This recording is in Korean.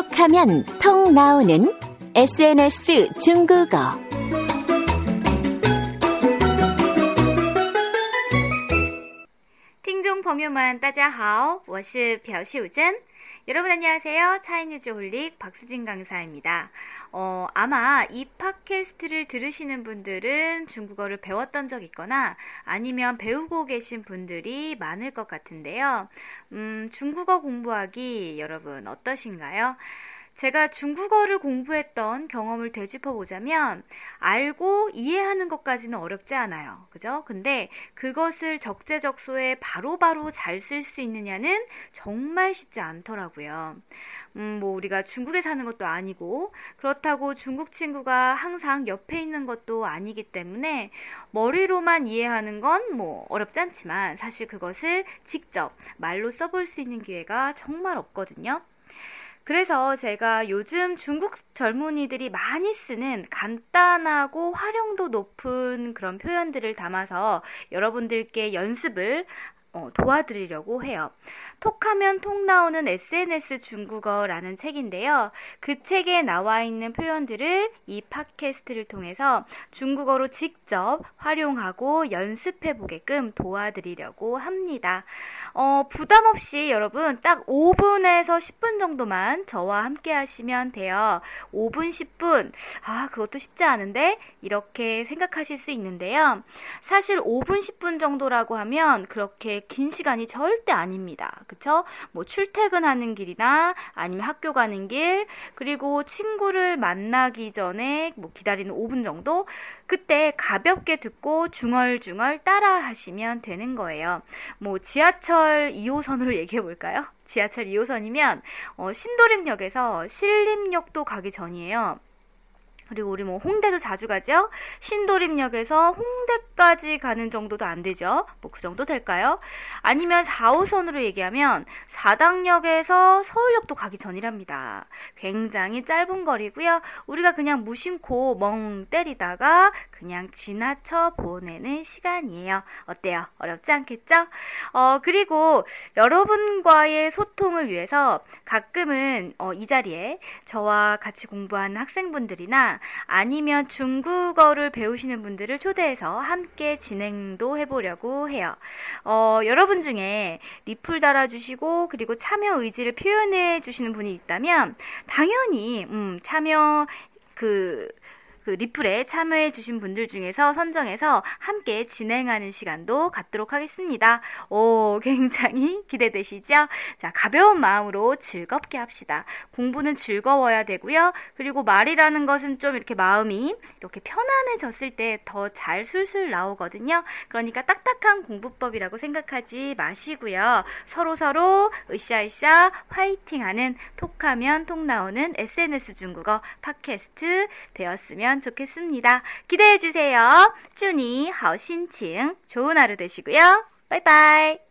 톡하면 통 나오는 SNS 중국어. 听众朋友们，大家好，我是朴秀珍。 여러분 안녕하세요. 차이니즈 홀릭 박수진 강사입니다. 어, 아마 이 팟캐스트를 들으시는 분들은 중국어를 배웠던 적 있거나 아니면 배우고 계신 분들이 많을 것 같은데요. 음, 중국어 공부하기 여러분 어떠신가요? 제가 중국어를 공부했던 경험을 되짚어 보자면 알고 이해하는 것까지는 어렵지 않아요. 그죠? 근데 그것을 적재적소에 바로바로 잘 쓸 수 있느냐는 정말 쉽지 않더라고요. 음, 뭐 우리가 중국에 사는 것도 아니고 그렇다고 중국 친구가 항상 옆에 있는 것도 아니기 때문에 머리로만 이해하는 건 뭐 어렵지 않지만 사실 그것을 직접 말로 써볼 수 있는 기회가 정말 없거든요. 그래서 제가 요즘 중국 젊은이들이 많이 쓰는 간단하고 활용도 높은 그런 표현들을 담아서 여러분들께 연습을 어, 도와드리려고 해요. 톡하면 톡 나오는 SNS 중국어라는 책인데요. 그 책에 나와 있는 표현들을 이 팟캐스트를 통해서 중국어로 직접 활용하고 연습해 보게끔 도와드리려고 합니다. 어, 부담 없이 여러분 딱 5분에서 10분 정도만 저와 함께 하시면 돼요. 5분, 10분. 아, 그것도 쉽지 않은데? 이렇게 생각하실 수 있는데요. 사실 5분, 10분 정도라고 하면 그렇게 긴 시간이 절대 아닙니다. 그쵸? 뭐 출퇴근하는 길이나 아니면 학교 가는 길, 그리고 친구를 만나기 전에 뭐 기다리는 5분 정도? 그때 가볍게 듣고 중얼중얼 따라 하시면 되는 거예요. 뭐 지하철 2호선으로 얘기해 볼까요? 지하철 2호선이면 어, 신도림역에서 신림역도 가기 전이에요. 그리고 우리 뭐 홍대도 자주 가죠? 신도림역에서 홍대까지 가는 정도도 안 되죠? 뭐 그 정도 될까요? 아니면 4호선으로 얘기하면 사당역에서 서울역도 가기 전이랍니다. 굉장히 짧은 거리고요. 우리가 그냥 무심코 멍 때리다가 그냥 지나쳐 보내는 시간이에요. 어때요? 어렵지 않겠죠? 어, 그리고 여러분과의 소통을 위해서 가끔은 어, 이 자리에 저와 같이 공부하는 학생분들이나 아니면 중국어를 배우시는 분들을 초대해서 함께 진행도 해보려고 해요. 어, 여러분 중에 리플 달아주시고 그리고 참여 의지를 표현해 주시는 분이 있다면 당연히 음, 참여 그 그 리플에 참여해 주신 분들 중에서 선정해서 함께 진행하는 시간도 갖도록 하겠습니다. 오, 굉장히 기대되시죠? 자, 가벼운 마음으로 즐겁게 합시다. 공부는 즐거워야 되고요. 그리고 말이라는 것은 좀 이렇게 마음이 이렇게 편안해졌을 때 더 잘 술술 나오거든요. 그러니까 딱딱한 공부법이라고 생각하지 마시고요. 서로서로 으쌰으쌰 화이팅 하는 톡하면 톡 나오는 SNS 중국어 팟캐스트 되었으 면 좋겠습니다. 기대해 주세요. 쭈니 하오신칭 좋은 하루 되시고요. 바이바이.